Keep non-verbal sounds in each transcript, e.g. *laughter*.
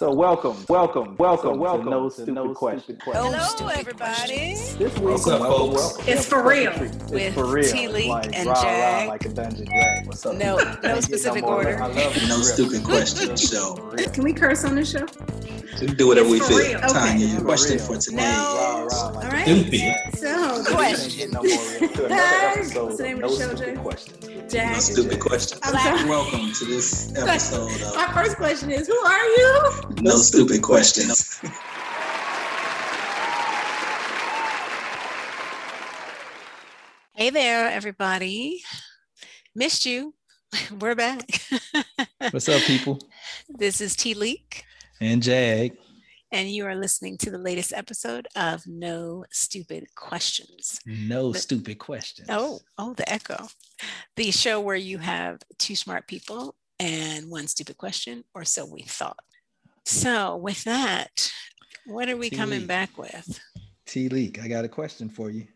So welcome, welcome, welcome, welcome. To no stupid, no question. question. Hello, everybody. This week, What's welcome, folks? welcome. It's for real. It's With for real. T. Leak like, and rah, rah, like a dungeon drag. What's up? No, no specific more order. I love. No stupid question show. Can we curse on this show? Do whatever we It's for feel. real. Okay. Tanya, For question for today. No. Rah, rah, like All a right. dungeon Stupid. So, We Question. can't no more into another episode *laughs* What's the name of of the show, Stupid Jay? Questions. No stupid questions. Welcome to this *laughs* episode My first question is, who are you? No Stupid Questions. Hey there, everybody. Missed you. *laughs* We're back. What's up, people? This is T. Leak, And Jag. And you are listening to the latest episode of No Stupid Questions. No The- stupid questions. Oh, oh, the echo. The show where you have two smart people and one stupid question, or so we thought. So, with that, what are we coming T. back with? T Leak, I got a question for you.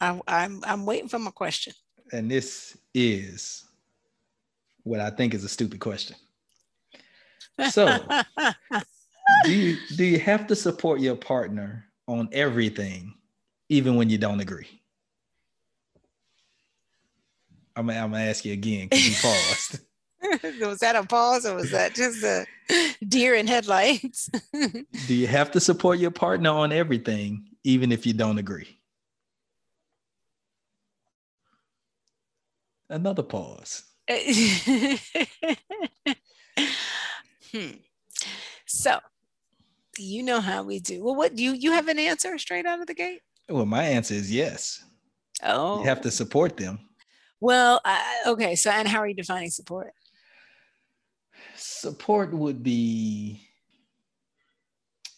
I, I'm I'm waiting for my question. And this is what I think is a stupid question. So, *laughs* do you do you have to support your partner on everything, even when you don't agree? I'm, gonna- I'm gonna ask you again because you paused. *laughs* was that a pause or was that just a deer in headlights? *laughs* do you have to support your partner on everything, even if you don't agree? Another pause. *laughs* hmm. So, you know how we do. Well, what do you you have an answer straight out of the gate? Well, my answer is yes. Oh, You have to support them. Well, I, okay. So, and how are you defining support? Support would be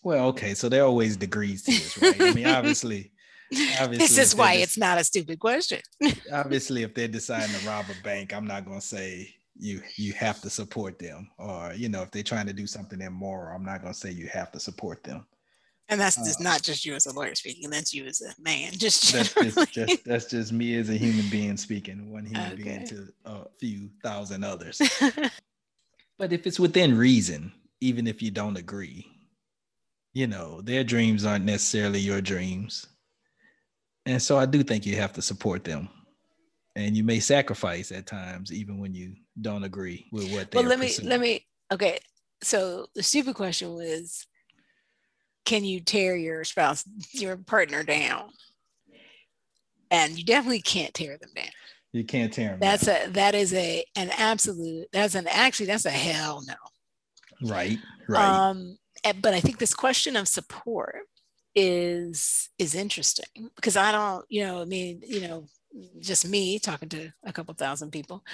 well, okay. So there are always degrees to this, right? I mean, obviously, *laughs* obviously, this is why it's not a stupid question. obviously if they're deciding to rob a bank, I'm not gonna say you you have to support them, or you know, if they're trying to do something immoral, I'm not gonna say you have to support them. And that's just Uh, not just you as a lawyer speaking. That's you as a man. Just That's just, just that's just me as a human being speaking, one human being to a few thousand others. *laughs* But if it's within reason, even if you don't agree, you know, their dreams aren't necessarily your dreams. And so I do think you have to support them. And you may sacrifice at times, even when you don't agree with what they're well, let me let me. Okay, so the stupid question was, can you tear your spouse, your partner down? And you definitely can't tear them down. You can't tear them. That's down. a that is a an absolute. That's an actually that's a hell no. right, right. Um, but I think this question of support is is interesting because I don't, you know, I mean, you know, just me talking to a couple thousand people,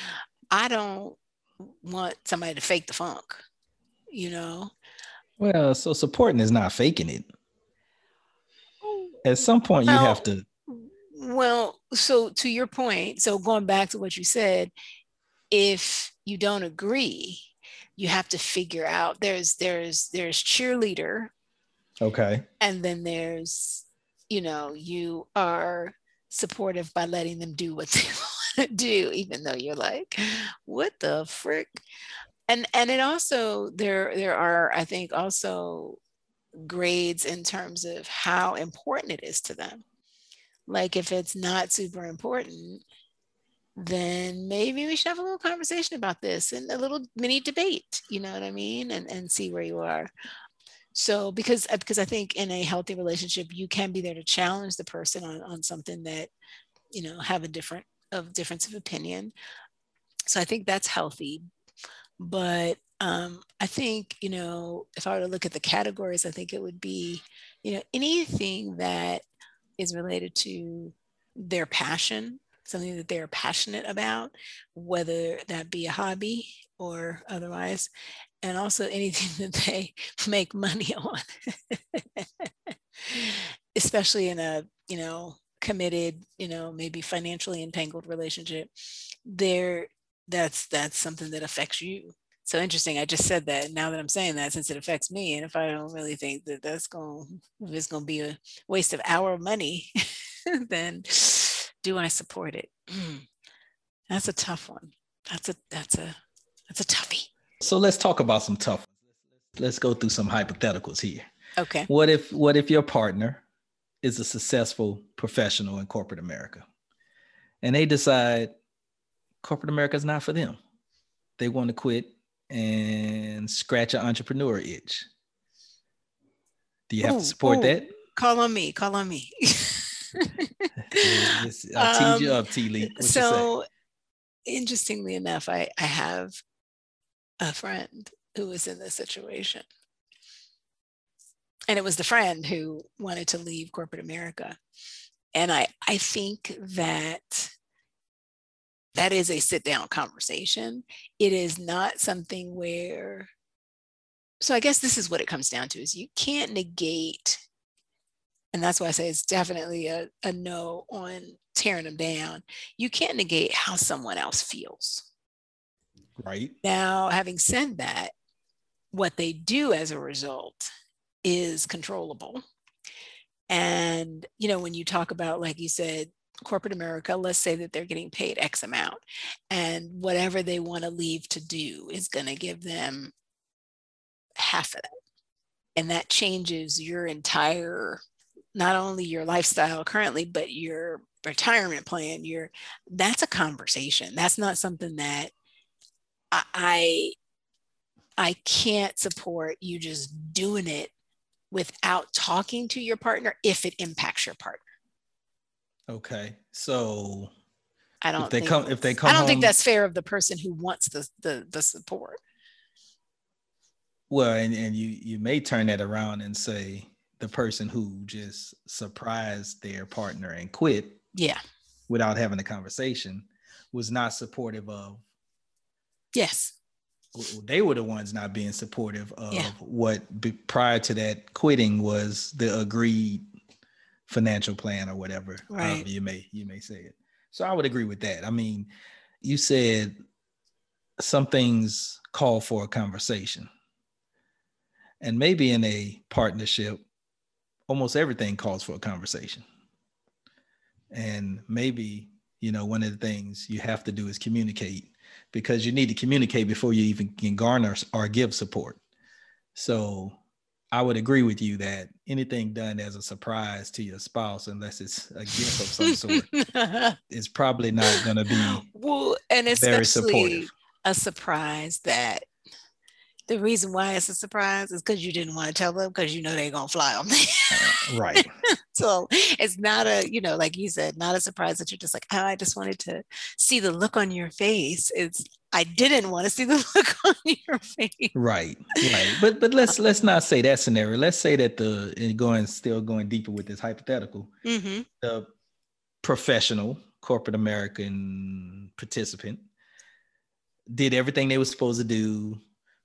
I don't want somebody to fake the funk, you know. well, so supporting is not faking it. At some point, you have to. Well, so to your point, so going back to what you said, if you don't agree, you have to figure out there's there's there's cheerleader Okay. and then there's you know you are supportive by letting them do what they *laughs* want *laughs* do even though you're like what the frick? And and it also there there are i think also grades in terms of how important it is to them. Like if it's not super important then maybe we should have a little conversation about this and a little mini debate you know what i mean? And and see where you are. So because uh, because i think in a healthy relationship you can be there to challenge the person on, on something that you know have a different of difference of opinion. So i think that's healthy. But um, i think you know if i were to look at the categories i think it would be you know anything that is related to their passion something that they're passionate about whether that be a hobby or otherwise and also anything *laughs* that they make money *laughs* on. Especially in a you know committed you know maybe financially entangled relationship there that's that's something that affects you. So interesting i just said that now that i'm saying that since it affects me and if i don't really think that that's going if it's going to be a waste of our money *laughs* then do i support it? Mm. That's a tough one. That's a that's a that's a toughie. So let's talk about some tough let's go through some hypotheticals here. Okay. What if what if your partner is a successful professional in corporate America and they decide corporate America is not for them? They want to quit and scratch an entrepreneur itch. Do you have Ooh, to support ooh. that? Call on me. Call on me. *laughs* I'll tease you Um, up, T Lee. What so interestingly enough, I, I have a friend who was in this situation. And it was the friend who wanted to leave corporate America. And I, I think that that is a sit down conversation. It is not something where, so I guess this is what it comes down to is you can't negate, and that's why I say it's definitely a, a no on tearing them down. You can't negate how someone else feels. right? Now, having said that, what they do as a result is controllable. And, you know, when you talk about, like you said, corporate America, let's say that they're getting paid X amount, and whatever they want to leave to do is going to give them half of that. And that changes your entire, not only your lifestyle currently, but your retirement plan. Your that's a conversation. That's not something that I- I I can't support you just doing it without talking to your partner if it impacts your partner. Okay. So I don't if they think come- if they come I don't think that's fair of the person who wants the the, the support. well, and, and you you may turn that around and say the person who just surprised their partner and quit Yeah. without having a conversation was not supportive of Yes. They were the ones not being supportive of Yeah. what be, prior to that quitting was the agreed financial plan or whatever Right. however you may you may say it so i would agree with that i mean you said some things call for a conversation and maybe in a partnership almost everything calls for a conversation and maybe you know one of the things you have to do is communicate because you need to communicate before you even can garner or give support. So I would agree with you that anything done as a surprise to your spouse, unless it's a gift of some *laughs* sort, is probably not going to be well, and it's very especially supportive. a surprise that the reason why it's a surprise is because you didn't want to tell them because you know they're gonna fly on me. Right. *laughs* so it's not a, you know, like you said, not a surprise that you're just like, oh, I just wanted to see the look on your face. It's I didn't want to see the *laughs* look on your face. Right. Right. But but let's let's not say that scenario. Let's say that the and going still going deeper with this hypothetical, Mm-hmm. the professional corporate American participant did everything they were supposed to do,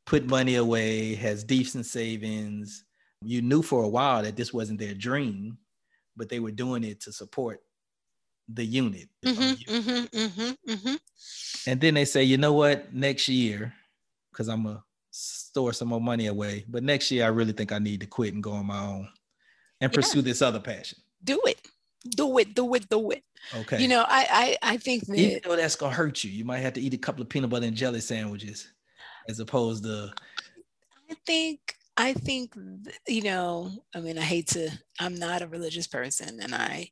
put money away, has decent savings. You knew for a while that this wasn't their dream, but they were doing it to support the unit. Mm-hmm, mm-hmm, mm-hmm, mm-hmm. And then they say, you know what, next year, because I'm gonna store some more money away, but next year I really think I need to quit and go on my own and Yeah. pursue this other passion. Do it. Do it. Do it. Do it. Okay. You know, I I, I think even though that's gonna hurt you, you might have to eat a couple of peanut butter and jelly sandwiches as opposed to I think I think you know, I mean, I hate to I'm not a religious person and I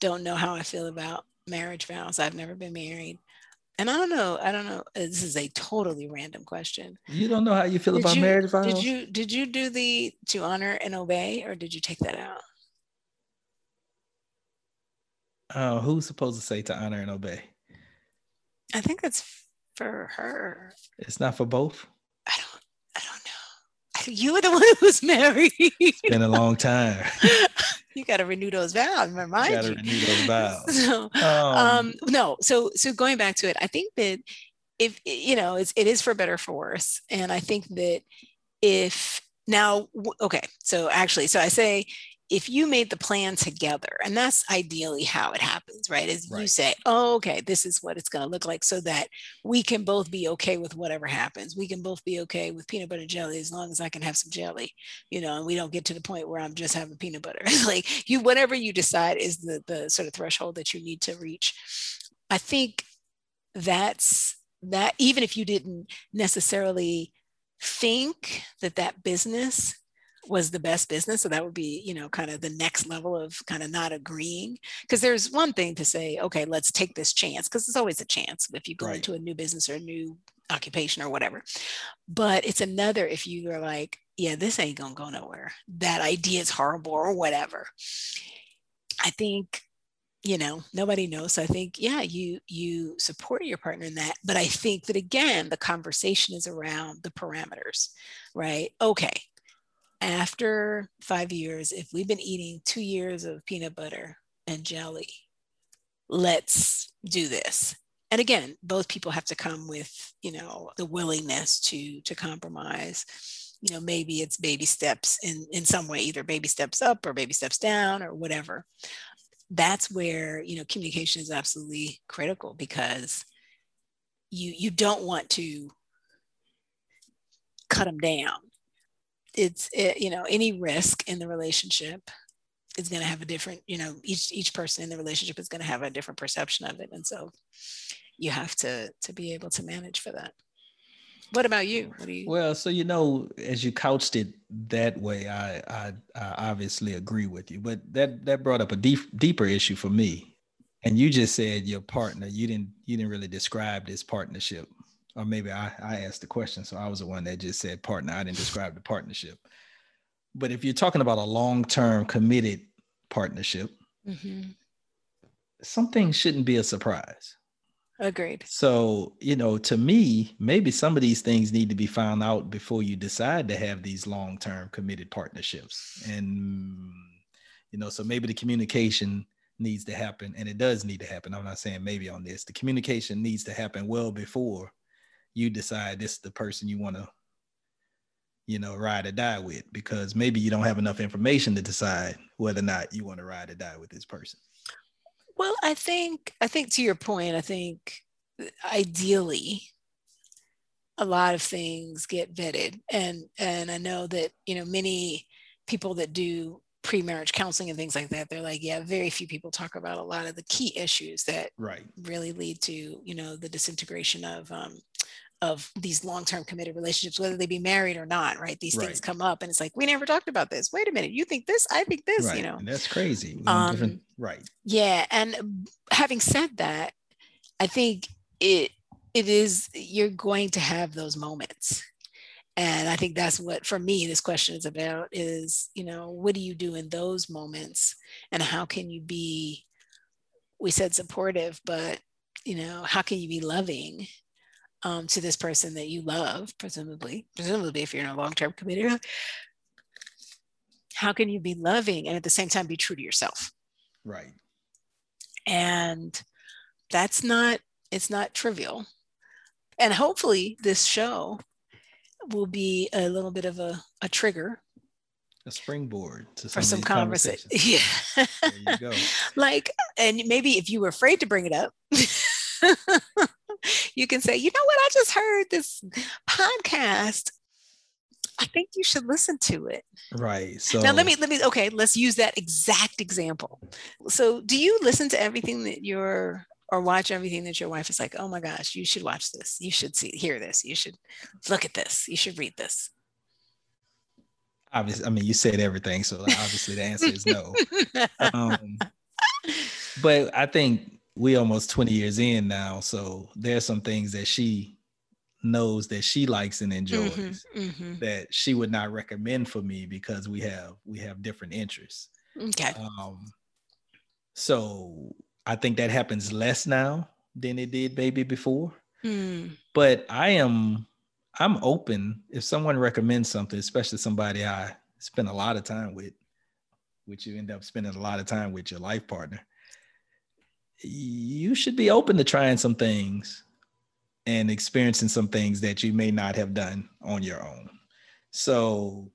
don't know how I feel about marriage vows. I've never been married. And I don't know, I don't know. uh, This is a totally random question. you don't know how you feel Did about you, marriage vows. Did you did you do the to honor and obey or did you take that out? Uh, who's supposed to say to honor and obey? I think that's for her. It's not for both. I don't I don't know. You were the one who was *laughs* married. It's been a long time. *laughs* you got to renew those vows. Remind you. renew those vows. *laughs* So, Um, um no so so going back to it i think that if you know it's, it is for better or for worse and i think that if now okay so actually so i say if you made the plan together and that's ideally how it happens right is you say oh okay this is what it's going to look like so that we can both be okay with whatever happens. We can both be okay with peanut butter jelly as long as i can have some jelly you know and we don't get to the point where i'm just having peanut butter. *laughs* Like you whatever you decide is the the sort of threshold that you need to reach. I think that's that even if you didn't necessarily think that that business was the best business so that would be you know kind of the next level of kind of not agreeing. Because there's one thing to say okay let's take this chance because it's always a chance if you go Right. into a new business or a new occupation or whatever. But it's another if you are like yeah this ain't gonna go nowhere. That idea is horrible or whatever. I think you know nobody knows so i think yeah you you support your partner in that but i think that again the conversation is around the parameters right? Okay after five years if we've been eating two years of peanut butter and jelly let's do this. And again both people have to come with you know the willingness to to compromise. You know maybe it's baby steps in in some way either baby steps up or baby steps down or whatever. That's where you know communication is absolutely critical because you you don't want to cut them down it's it, you know any risk in the relationship is going to have a different you know each each person in the relationship is going to have a different perception of it and so you have to to be able to manage for that what about you what do you Well, so you know, as you couched it that way, I I, I obviously agree with you, but that that brought up a deep deeper issue for me. And you just said your partner. You didn't you didn't really describe this partnership, or maybe I I asked the question, so I was the one that just said partner. I didn't describe the partnership. But if you're talking about a long term committed partnership, Mhm. some things shouldn't be a surprise. agreed So, you know, to me, maybe some of these things need to be found out before you decide to have these long term committed partnerships. And, you know, so maybe the communication needs to happen, and it does need to happen. I'm not saying maybe on this, the communication needs to happen well before you decide this is the person you want to, you know, ride or die with, because maybe you don't have enough information to decide whether or not you want to ride or die with this person. Well, I think I think to your point, I think ideally a lot of things get vetted and and I know that, you know, many people that do pre-marriage counseling and things like that, they're like, yeah, very few people talk about a lot of the key issues that Right. really lead to, you know, the disintegration of um of these long-term committed relationships, whether they be married or not, right? These things come up and it's like, we never talked about this. Wait a minute, you think this, I think this, right. you know. And that's crazy. Um, right. Yeah, and having said that, I think it it is you're going to have those moments. And I think that's what for me this question is about is, you know, what do you do in those moments and how can you be we said supportive, but you know, how can you be loving um, to this person that you love, presumably, presumably if you're in a long-term committed, how can you be loving and at the same time be true to yourself? Right. and that's not it's not trivial and hopefully this show will be a little bit of a, a trigger A springboard to for some, some of these conversation yeah There you go. *laughs* like and maybe if you were afraid to bring it up *laughs* *laughs* you can say you know what? I just heard this podcast. I think you should listen to it. Right. So now let me let me okay let's use that exact example. So do you listen to everything that your or watch everything that your wife is like oh my gosh you should watch this. You should see hear this. You should look at this. You should read this. Obviously, I mean, you said everything, so obviously the answer is no. *laughs* Um, but I think we almost 20 years in now, so there's some things that she knows that she likes and enjoys Mhm, mhm. that she would not recommend for me because we have we have different interests. okay Um, so I think that happens less now than it did maybe before. Mm, But I am I'm open if someone recommends something, especially somebody I spend a lot of time with, which you end up spending a lot of time with your life partner. You should be open to trying some things and experiencing some things that you may not have done on your own. So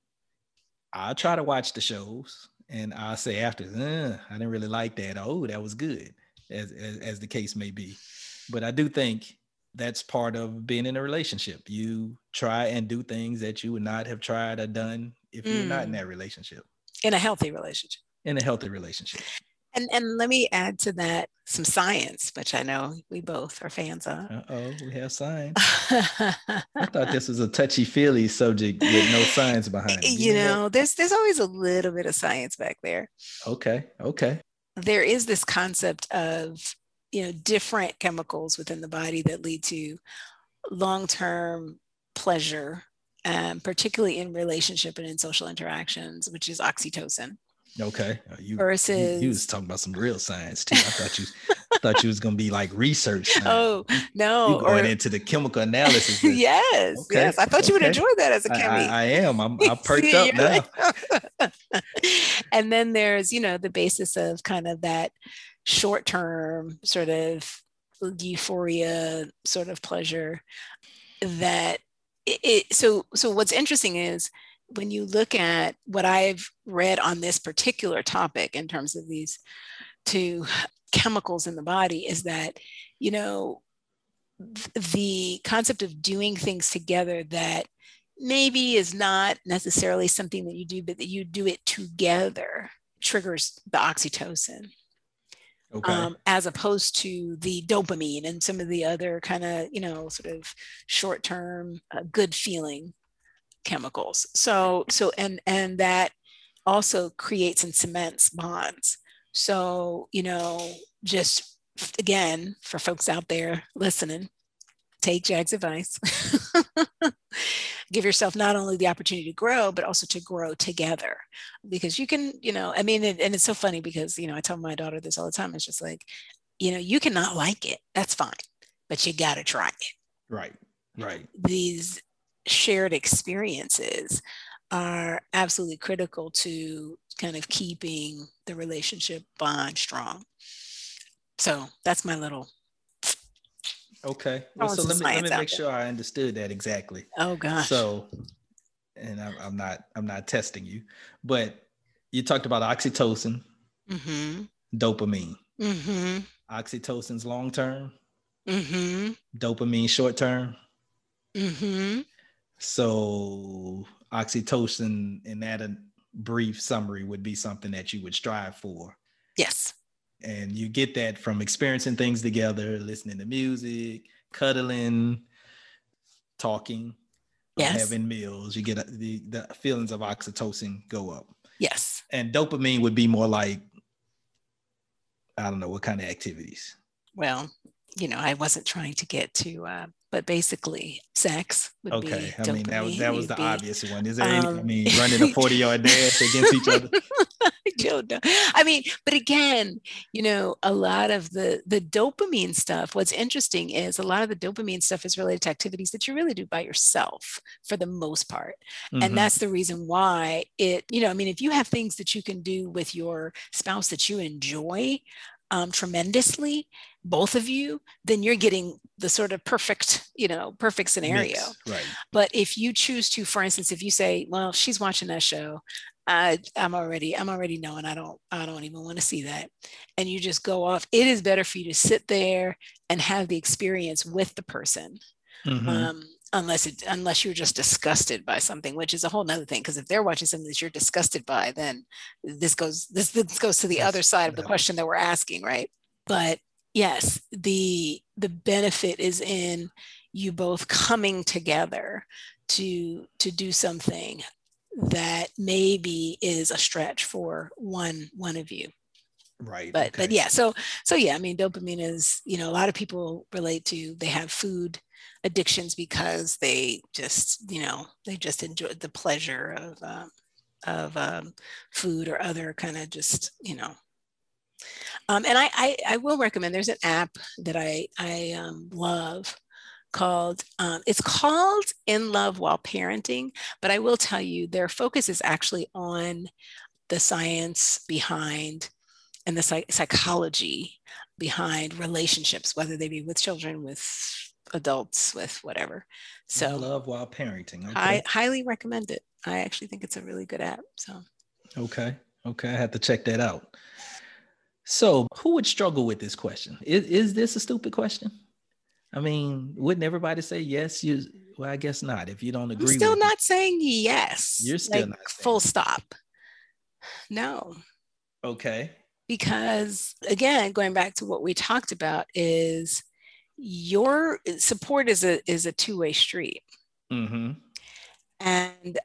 I'll try to watch the shows and I'll say after, "Uh, I didn't really like that. Oh, that was good, as, as as the case may be. But I do think that's part of being in a relationship. You try and do things that you would not have tried or done if you're not in Mm. that relationship, in a healthy relationship in a healthy relationship. And and let me add to that some science, which I know we both are fans of. Uh oh, we have science. *laughs* I thought this was a touchy feely subject with no science behind it. you know, there's there's always a little bit of science back there. Okay. Okay. There is this concept of you know different chemicals within the body that lead to long-term pleasure, um, particularly in relationship and in social interactions, which is oxytocin. Okay. Uh, You, Versus- you, you was talking about some real science too. I thought you *laughs* I thought you was gonna be like research. science. Oh you no! going or- into the chemical analysis. yes, Okay, yes. I thought you would enjoy that as a chemist. I, I am. I'm I *laughs* perked See, up now. like- *laughs* and then there's, you know, the basis of kind of that short term sort of euphoria, sort of pleasure that it, it so so what's interesting is when you look at what I've read on this particular topic in terms of these two chemicals in the body is that, you know, th- the concept of doing things together that maybe is not necessarily something that you do, but that you do it together triggers the oxytocin, Okay. um, as opposed to the dopamine and some of the other kind of, you know, sort of short term uh, good feeling chemicals. So, so, and, and that also creates and cements bonds. So, you know, just again, for folks out there listening, take Jag's advice. *laughs* Give yourself not only the opportunity to grow, but also to grow together. Because you can, you know, I mean, and, and it's so funny because, you know, I tell my daughter this all the time. It's just like, you know, you cannot like it. That's fine, but you got to try it. right. Right. These shared experiences are absolutely critical to kind of keeping the relationship bond strong. So that's my little, Okay. Well, so let me let me make sure I understood that exactly. oh gosh. So, and I'm, I'm not I'm not testing you, but you talked about oxytocin, mm-hmm. dopamine. Mm-hmm. Oxytocin's long term, Mm-hmm. dopamine short term. Mm-hmm. So oxytocin, in that a brief summary, would be something that you would strive for. Yes. And you get that from experiencing things together, listening to music, cuddling, talking, Yes. having meals. You get a, the, the feelings of oxytocin go up. Yes. And dopamine would be more like, I don't know what kind of activities. Well, you know, I wasn't trying to get to, uh, but basically, sex would Okay. be. I mean, that was that was the be- obvious one. Is there any, I um, mean, running a 40 yard *laughs* dash against each other? *laughs* I don't know. I mean, but again, you know, a lot of the the dopamine stuff. What's interesting is a lot of the dopamine stuff is related to activities that you really do by yourself for the most part. Mhm. and that's the reason why it you know i mean if you have things that you can do with your spouse that you enjoy um, tremendously both of you then you're getting the sort of perfect you know perfect scenario Mix, Right. but if you choose to for instance if you say well she's watching that show I, i'm already i'm already knowing i don't i don't even want to see that and you just go off it is better for you to sit there and have the experience with the person Mhm. um, unless it unless you're just disgusted by something, which is a whole nother thing. Because if they're watching something that you're disgusted by, then this goes this this goes to the Yes, other side of the question that we're asking, right? But yes, the the benefit is in you both coming together to to do something that maybe is a stretch for one one of you right. but but yeah so so yeah i mean dopamine is you know a lot of people relate to they have food addictions because they just you know they just enjoy the pleasure of um, of um, food or other kind of just you know um, and I, I i will recommend there's an app that i i um, love called um, it's called in love while parenting but i will tell you their focus is actually on the science behind and the psych- psychology behind relationships, whether they be with children, with adults, with whatever. So love while parenting. Okay. I highly recommend it. I actually think it's a really good app. So Okay. Okay. I have to check that out. So, who would struggle with this question? Is, is this a stupid question? I mean, wouldn't everybody say yes? You well, I guess not. If you don't agree, I'm still not saying yes. You're still like, not saying full stop. No. Okay. because again going back to what we talked about is your support is a is a two-way street Mm-hmm. and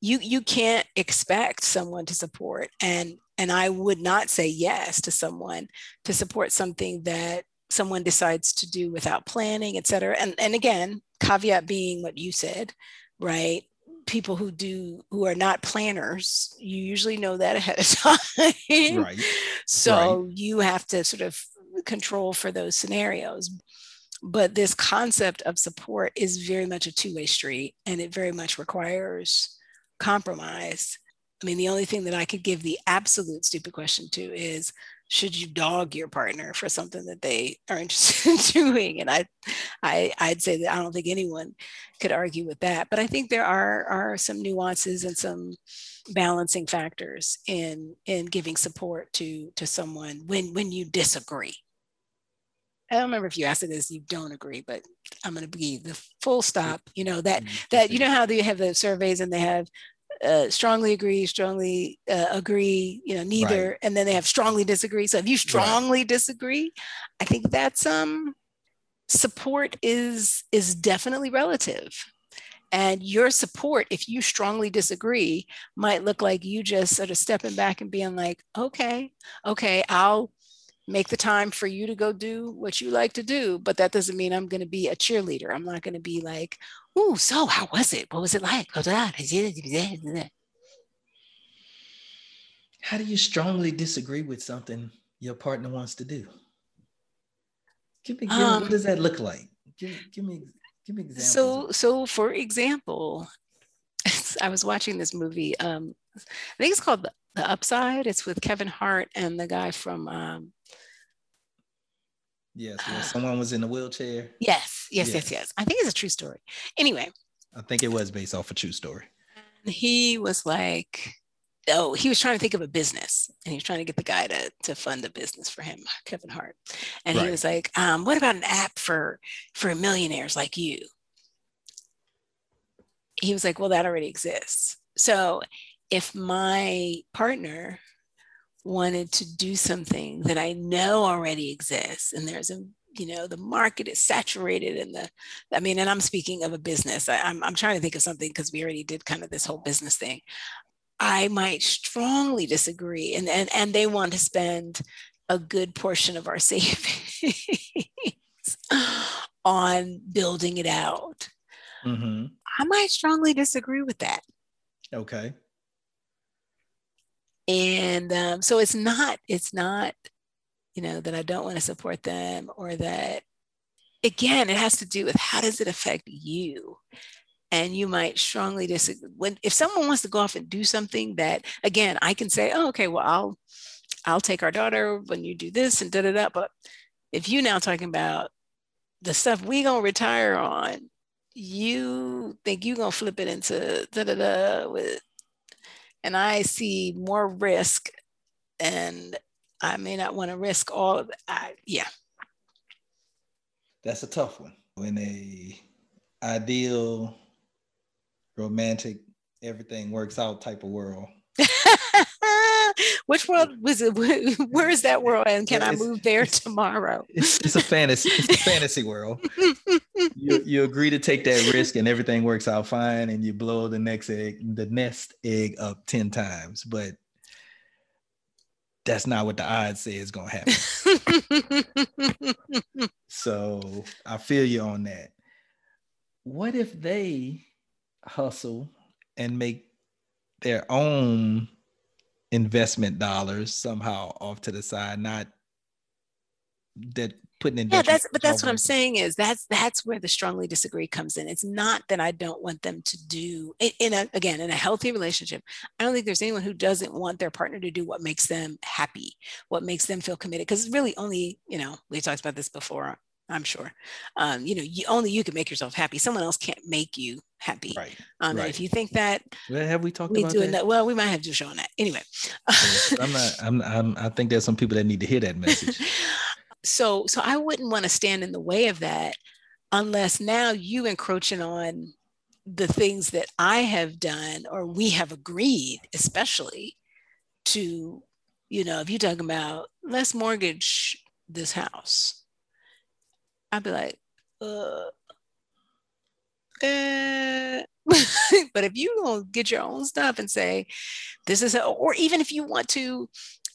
you you can't expect someone to support and and i would not say yes to someone to support something that someone decides to do without planning et cetera. And and again caveat being what you said right? People who do who are not planners you usually know that ahead of *laughs* time. Right. so you have to sort of control for those scenarios. But this concept of support is very much a two-way street and it very much requires compromise i mean the only thing that i could give the absolute stupid question to is should you dog your partner for something that they *laughs* are interested in doing? And i, I i'd say that i don't think anyone could argue with that. But i think there are are some nuances and some balancing factors in in giving support to to someone when when you disagree. I don't remember if you asked it as you don't agree, but I'm going to be the full stop. You know that mm-hmm. that you know how they have the surveys and they have uh, strongly agree, strongly uh, agree, you know neither, Right. and then they have strongly disagree. So if you strongly disagree, I think that's um support is is definitely relative. And your support, if you strongly disagree, might look like you just sort of stepping back and being like, okay, okay, I'll make the time for you to go do what you like to do. But that doesn't mean I'm going to be a cheerleader. I'm not going to be like, ooh, so how was it? What was it like? How do you strongly disagree with something your partner wants to do? Give me, give me Um, what does that look like? Give, give me, give me examples. So, so for example, *laughs* I was watching this movie. Um, I think it's called The, the Upside. It's with Kevin Hart and the guy from um, yes, where someone was in a wheelchair. Yes, yes, yes, Yes. yes. I think it's a true story. Anyway, I think it was based off a true story. he was like, oh, he was trying to think of a business and he was trying to get the guy to, to fund a business for him, Kevin Hart. And he was like, um, what about an app for for millionaires like you? He was like, well, that already exists. So if my partner wanted to do something that I know already exists and there's a you know the market is saturated and the I mean and I'm speaking of a business I, I'm, I'm trying to think of something because we already did kind of this whole business thing. I might strongly disagree and and, and they want to spend a good portion of our *laughs* savings on building it out. Hmm I might strongly disagree with that. Okay. And um, so it's not it's not you know that i don't want to support them or that again it has to do with how does it affect you? And you might strongly disagree when if someone wants to go off and do something that again i can say oh okay well i'll i'll take our daughter when you do this and da da da but if you now talking about the stuff we gonna retire on you think you gonna flip it into da da da with and I see more risk, and I may not want to risk all of. I, yeah, That's a tough one. In a ideal, romantic, everything works out type of world. *laughs* Which world was it? *laughs* Where is that world? And can I move there tomorrow? *laughs* It's, it's a fantasy. It's a fantasy world. You, *laughs* you agree to take that risk and everything works out fine, and you blow the next egg, the nest egg up ten times. But that's not what the odds say is gonna happen. So I feel you on that. What if they hustle and make their own investment dollars somehow off to the side, not that putting in yeah, that's but that's what I'm saying is that's that's where the strongly disagree comes in. It's not that I don't want them to do in, a again in a healthy relationship. I don't think there's anyone who doesn't want their partner to do what makes them happy, what makes them feel committed. Because really, only you know we talked about this before. I'm sure. Um, you know, you only you can make yourself happy. Someone else can't make you happy. Right. Um, right. if you think that Well, have we talked we about do that? well, we might have to show on that anyway. I'm not. *laughs* I'm, I'm. I think there's some people that need to hear that message. so so i wouldn't want to stand in the way of that unless now you encroaching on the things that i have done or we have agreed especially to you know, if you're talking about let's mortgage this house, I'd be like, uh, eh. *laughs* but if you don't get your own stuff and say, this is, a, or even if you want to,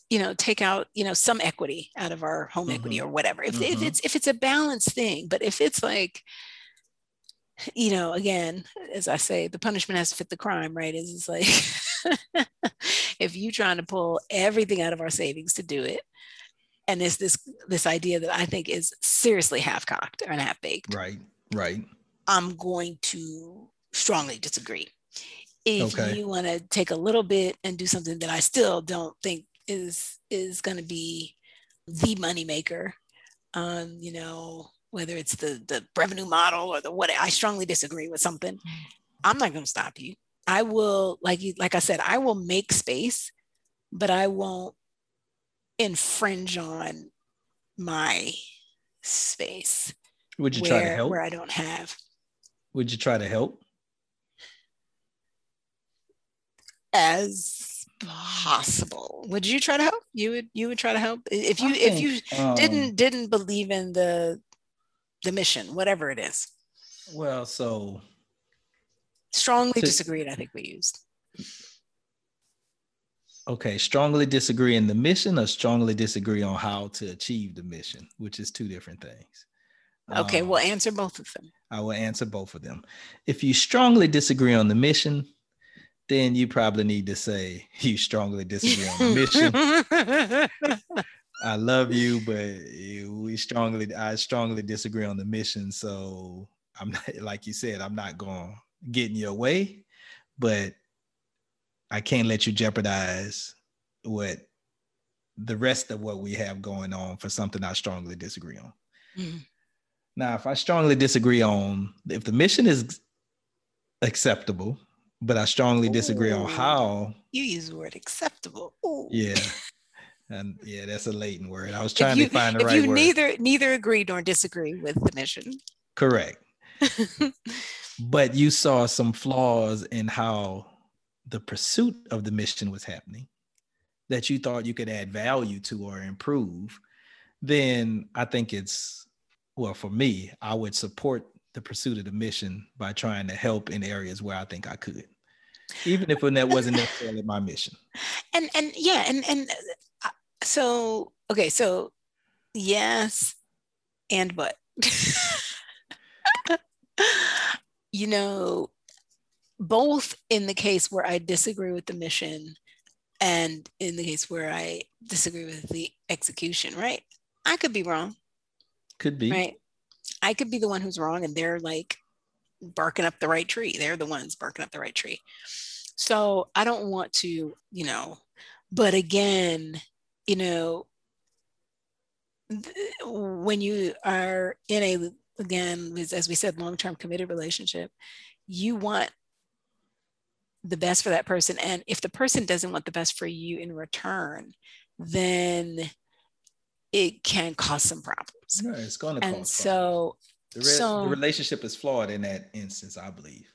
you know, take out, you know, some equity out of our home equity Mhm. or whatever, if, if Mhm. it's, if it's a balanced thing, but if it's like, you know, again, as I say, the punishment has to fit the crime, right? Is it's like *laughs* if you trying to pull everything out of our savings to do it, and it's this this idea that I think is seriously half cocked and half baked, Right. Right. I'm going to strongly disagree. If Okay. you want to take a little bit and do something that I still don't think is is going to be the moneymaker, um, you know, whether it's the the revenue model or the what, I strongly disagree with something. I'm not going to stop you. I will, like you, like I said, I will make space, but I won't infringe on my space Would you try to help? where I don't have. Would you try to help? as possible. Would you try to help? You would you would try to help if you I if you um, didn't didn't believe in the the mission, whatever it is. Well, so Strongly To- disagreed, I think we used. Okay, strongly disagree in the mission or strongly disagree on how to achieve the mission, which is two different things. Okay, Um, we'll answer both of them. I will answer both of them. If you strongly disagree on the mission, then you probably need to say *laughs* you strongly disagree on the mission. *laughs* I love you, but we strongly, I strongly disagree on the mission. So I'm not, like you said, I'm not going to get in your way, but I can't let you jeopardize what the rest of what we have going on for something I strongly disagree on. Mhm. Now, if I strongly disagree on if the mission is acceptable, but I strongly disagree on how, you use the word acceptable. Ooh. yeah. *laughs* And yeah, that's a latent word. I was trying you, to find the if right you word. neither neither agree nor disagree with the mission. Correct. *laughs* but you saw some flaws in how the pursuit of the mission was happening that you thought you could add value to or improve, then I think it's, well, for me, I would support the pursuit of the mission by trying to help in areas where I think I could, even if that wasn't necessarily my mission. and and yeah and and uh, so okay so yes and but *laughs* you know both in the case where i disagree with the mission and in the case where i disagree with the execution right? I could be wrong. Could be. right? I could be the one who's wrong and they're like barking up the right tree. They're the ones barking up the right tree. So i don't want to you know but again you know th- when you are in a again as as we said long-term committed relationship you want the best for that person and if the person doesn't want the best for you in return then it can cause some problems No, it's going to and cause so the, re- so- the relationship is flawed in that instance, I believe.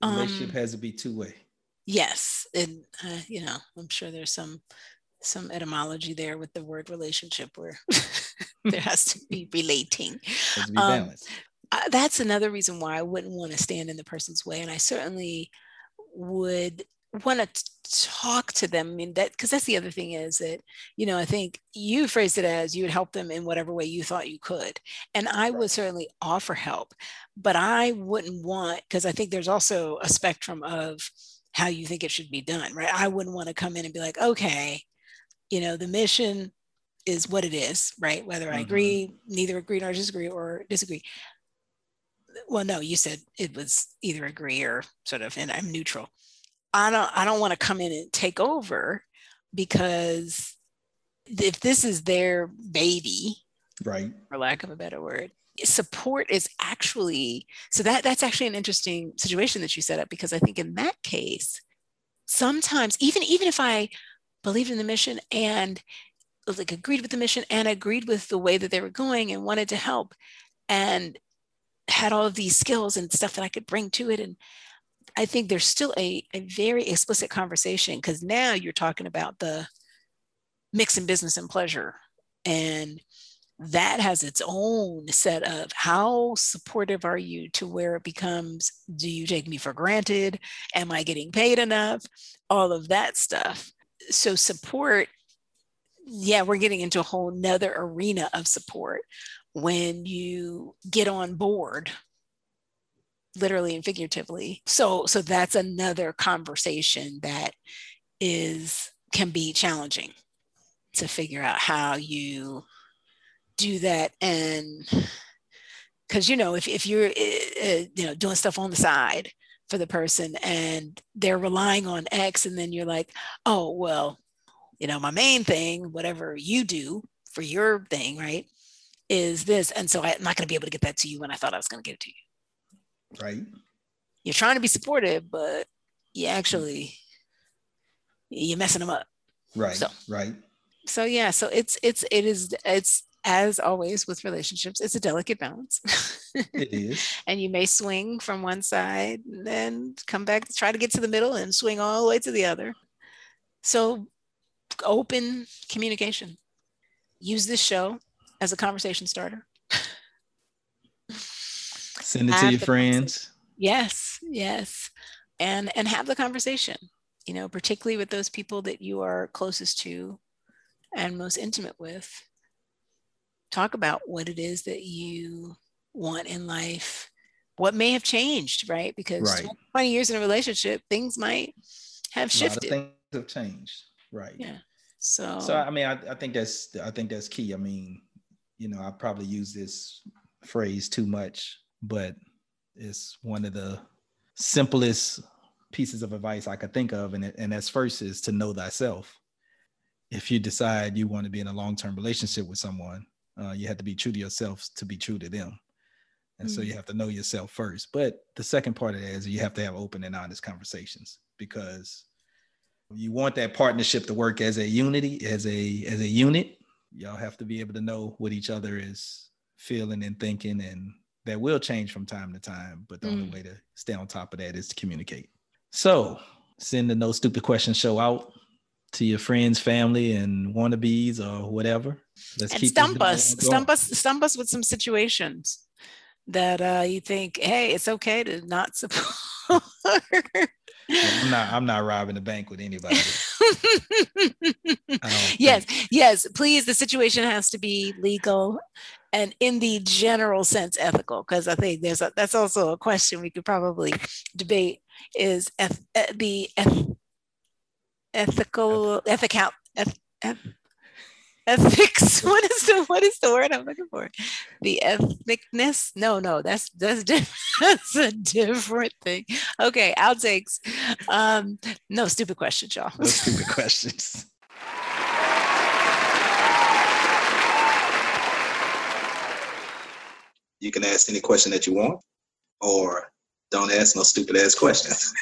The Um, relationship has to be two way. yes and uh, you know i'm sure there's some some etymology there with the word relationship where *laughs* there has to be relating to be um, uh, that's another reason why I wouldn't want to stand in the person's way. And I certainly would want to talk to them. I mean, that because that's the other thing is that, you know, I think you phrased it as you would help them in whatever way you thought you could. And I would certainly offer help, but I wouldn't want, because I think there's also a spectrum of how you think it should be done, right? I wouldn't want to come in and be like, okay, you know, the mission is what it is, right? Whether I Mhm. agree, neither agree nor disagree or disagree well no you said it was either agree or sort of and i'm neutral i don't i don't want to come in and take over because if this is their baby Right. for lack of a better word support is actually so that that's actually an interesting situation that you set up because i think in that case sometimes even even if i believed in the mission and like agreed with the mission and agreed with the way that they were going and wanted to help and had all of these skills and stuff that I could bring to it. And I think there's still a, a very explicit conversation because now you're talking about the mixing business and pleasure. And that has its own set of how supportive are you to where it becomes do you take me for granted? Am I getting paid enough? All of that stuff. So, support, yeah, we're getting into a whole nother arena of support when you get on board literally and figuratively. So so that's another conversation that is can be challenging to figure out how you do that. And because you know if, if you're uh, you know doing stuff on the side for the person and they're relying on x and then you're like oh well you know my main thing whatever you do for your thing right is this and so i'm not going to be able to get that to you when i thought i was going to get it to you right you're trying to be supportive but you actually you're messing them up right so, right so yeah so it's it's it is it's as always with relationships, it's a delicate balance. *laughs* it is. and you may swing from one side and then come back, try to get to the middle and swing all the way to the other. So, open communication. Use this show as a conversation starter. Send it to your friends. Yes, yes. And and have the conversation, you know, particularly with those people that you are closest to and most intimate with. Talk about what it is that you want in life. What may have changed right? Because right. 20 years in a relationship things might have shifted. things have changed. Right. Yeah. So so i mean I, I think that's i think that's key. I mean you know i probably use this phrase too much but it's one of the simplest pieces of advice i could think of and, and that's first is to know thyself if you decide you want to be in a long-term relationship with someone uh, you have to be true to yourself to be true to them. And mm-hmm. so you mm. have to know yourself first. But the second part of that is you have to have open and honest conversations because you want that partnership to work as a unity, as a as a unit. Y'all have to be able to know what each other is feeling and thinking, and that will change from time to time. But the mm. only way to stay on top of that is to communicate. So send the No Stupid Questions show out to your friends, family, and wannabes or whatever. Let's and keep stump us, stump us, stump us with some situations that uh, you think, hey, it's okay to not support. I'm not. I'm not robbing the bank with anybody. yes, yes. Please, the situation has to be legal, and in the general sense, ethical. Because I think there's a, that's also a question we could probably debate: is eth- eh, the eth- ethical, ethical, eth- eth- ethics *laughs* what is the what is the word i'm looking for? The ethnicness? No no that's that's different. *laughs* that's a different thing. Okay outtakes. Um no stupid questions y'all. No *laughs* stupid questions. You can ask any question that you want or don't ask no stupid ass questions